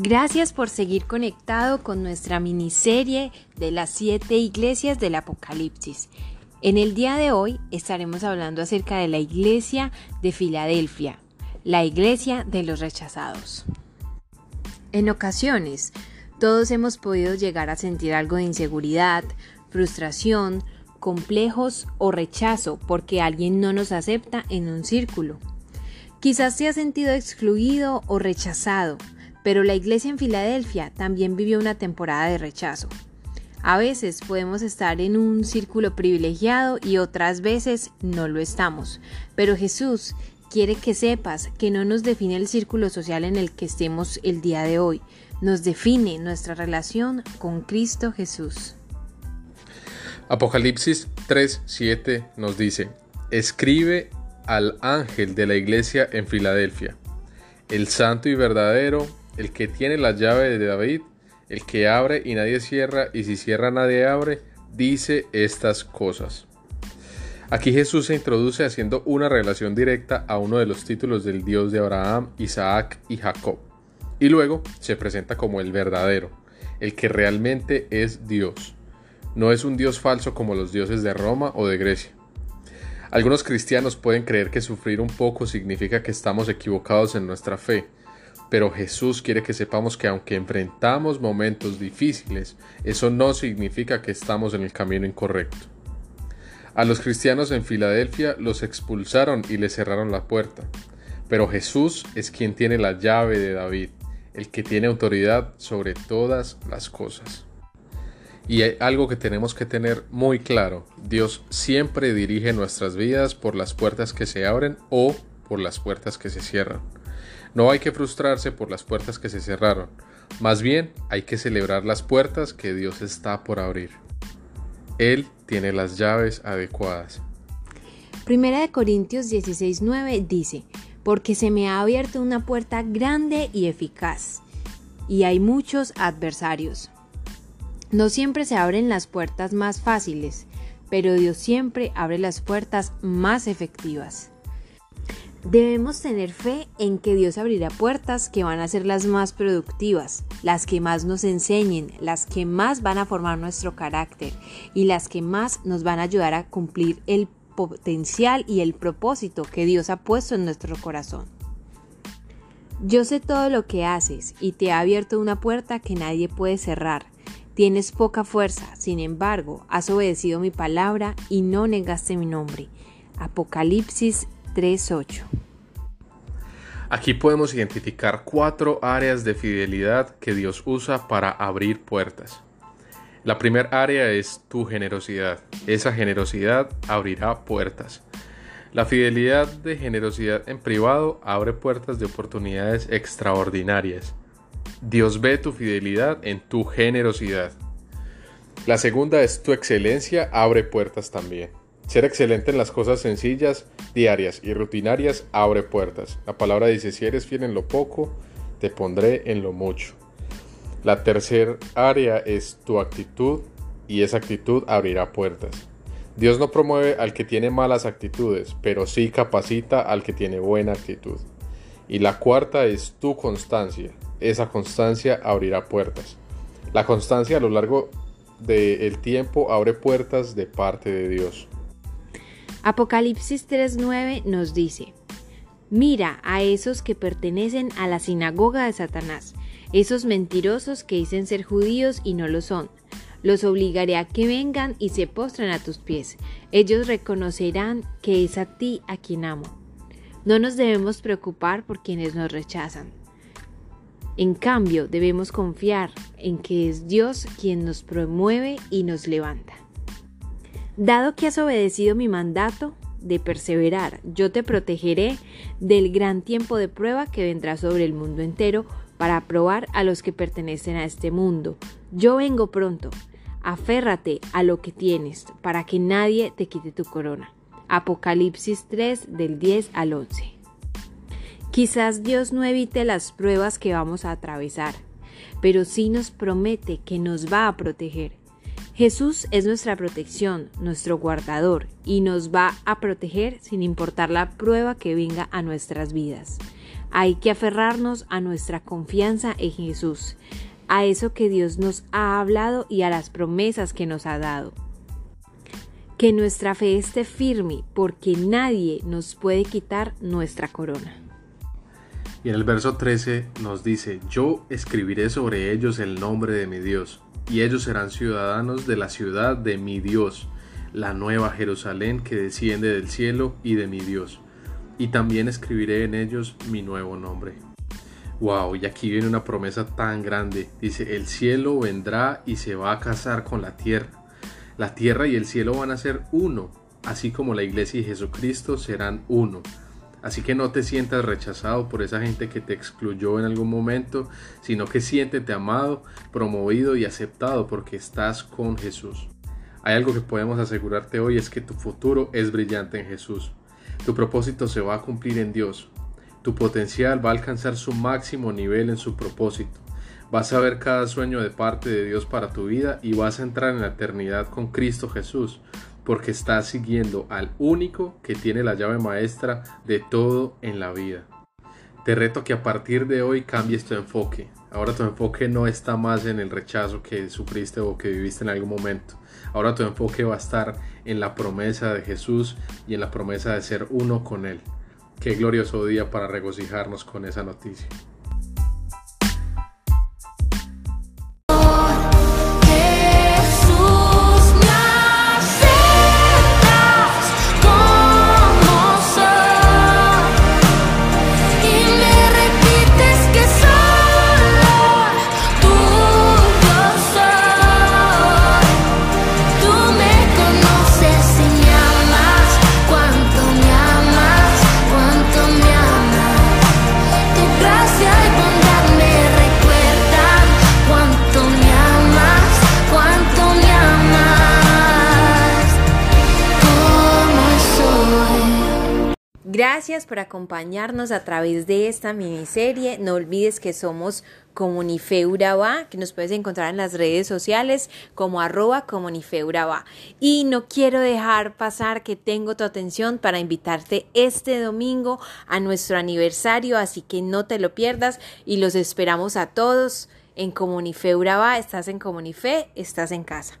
Gracias por seguir conectado con nuestra miniserie de las siete iglesias del Apocalipsis. En el día de hoy estaremos hablando acerca de la iglesia de Filadelfia, la iglesia de los rechazados. En ocasiones, todos hemos podido llegar a sentir algo de inseguridad, frustración, complejos o rechazo porque alguien no nos acepta en un círculo. Quizás te has sentido excluido o rechazado pero la iglesia en Filadelfia también vivió una temporada de rechazo. A veces podemos estar en un círculo privilegiado y otras veces no lo estamos, pero Jesús quiere que sepas que no nos define el círculo social en el que estemos el día de hoy, nos define nuestra relación con Cristo Jesús. Apocalipsis 3:7 nos dice, escribe al ángel de la iglesia en Filadelfia, el santo y verdadero, el que tiene la llave de David, el que abre y nadie cierra, y si cierra nadie abre, dice estas cosas. Aquí Jesús se introduce haciendo una relación directa a uno de los títulos del Dios de Abraham, Isaac y Jacob. Y luego se presenta como el verdadero, el que realmente es Dios. No es un Dios falso como los dioses de Roma o de Grecia. Algunos cristianos pueden creer que sufrir un poco significa que estamos equivocados en nuestra fe, pero Jesús quiere que sepamos que aunque enfrentamos momentos difíciles, eso no significa que estamos en el camino incorrecto. A los cristianos en Filadelfia los expulsaron y les cerraron la puerta, pero Jesús es quien tiene la llave de David, el que tiene autoridad sobre todas las cosas. Y hay algo que tenemos que tener muy claro, Dios siempre dirige nuestras vidas por las puertas que se abren o por las puertas que se cierran. No hay que frustrarse por las puertas que se cerraron, más bien hay que celebrar las puertas que Dios está por abrir. Él tiene las llaves adecuadas. Primera de Corintios 16:9 dice, porque se me ha abierto una puerta grande y eficaz, y hay muchos adversarios. No siempre se abren las puertas más fáciles, pero Dios siempre abre las puertas más efectivas. Debemos tener fe en que Dios abrirá puertas que van a ser las más productivas, las que más nos enseñen, las que más van a formar nuestro carácter y las que más nos van a ayudar a cumplir el potencial y el propósito que Dios ha puesto en nuestro corazón. Yo sé todo lo que haces y te ha abierto una puerta que nadie puede cerrar. Tienes poca fuerza, sin embargo, has obedecido mi palabra y no negaste mi nombre. Apocalipsis 3.8. Aquí podemos identificar cuatro áreas de fidelidad que Dios usa para abrir puertas. La primera área es tu generosidad. Esa generosidad abrirá puertas. La fidelidad de generosidad en privado abre puertas de oportunidades extraordinarias. Dios ve tu fidelidad en tu generosidad. La segunda es tu excelencia abre puertas también. Ser excelente en las cosas sencillas, diarias y rutinarias abre puertas. La palabra dice, si eres fiel en lo poco, te pondré en lo mucho. La tercera área es tu actitud y esa actitud abrirá puertas. Dios no promueve al que tiene malas actitudes, pero sí capacita al que tiene buena actitud. Y la cuarta es tu constancia. Esa constancia abrirá puertas. La constancia a lo largo del tiempo abre puertas de parte de Dios. Apocalipsis 3.9 nos dice, Mira a esos que pertenecen a la sinagoga de Satanás, esos mentirosos que dicen ser judíos y no lo son. Los obligaré a que vengan y se postren a tus pies. Ellos reconocerán que es a ti a quien amo. No nos debemos preocupar por quienes nos rechazan. En cambio, debemos confiar en que es Dios quien nos promueve y nos levanta. Dado que has obedecido mi mandato de perseverar, yo te protegeré del gran tiempo de prueba que vendrá sobre el mundo entero para probar a los que pertenecen a este mundo. Yo vengo pronto. Aférrate a lo que tienes para que nadie te quite tu corona. Apocalipsis 3 del 10 al 11. Quizás Dios no evite las pruebas que vamos a atravesar, pero sí nos promete que nos va a proteger. Jesús es nuestra protección, nuestro guardador, y nos va a proteger sin importar la prueba que venga a nuestras vidas. Hay que aferrarnos a nuestra confianza en Jesús, a eso que Dios nos ha hablado y a las promesas que nos ha dado. Que nuestra fe esté firme porque nadie nos puede quitar nuestra corona. Y en el verso 13 nos dice, yo escribiré sobre ellos el nombre de mi Dios, y ellos serán ciudadanos de la ciudad de mi Dios, la nueva Jerusalén que desciende del cielo y de mi Dios, y también escribiré en ellos mi nuevo nombre. Wow, y aquí viene una promesa tan grande. Dice, el cielo vendrá y se va a casar con la tierra. La tierra y el cielo van a ser uno, así como la iglesia y Jesucristo serán uno. Así que no te sientas rechazado por esa gente que te excluyó en algún momento, sino que siéntete amado, promovido y aceptado porque estás con Jesús. Hay algo que podemos asegurarte hoy es que tu futuro es brillante en Jesús. Tu propósito se va a cumplir en Dios. Tu potencial va a alcanzar su máximo nivel en su propósito. Vas a ver cada sueño de parte de Dios para tu vida y vas a entrar en la eternidad con Cristo Jesús, porque estás siguiendo al único que tiene la llave maestra de todo en la vida. Te reto que a partir de hoy cambies tu enfoque. Ahora tu enfoque no está más en el rechazo que sufriste o que viviste en algún momento. Ahora tu enfoque va a estar en la promesa de Jesús y en la promesa de ser uno con Él. Qué glorioso día para regocijarnos con esa noticia. Gracias por acompañarnos a través de esta miniserie. No olvides que somos Comunifeuraba, que nos puedes encontrar en las redes sociales como arroba Comunifeuraba. Y no quiero dejar pasar que tengo tu atención para invitarte este domingo a nuestro aniversario, así que no te lo pierdas y los esperamos a todos en Comunifeuraba. Estás en Comunife, estás en casa.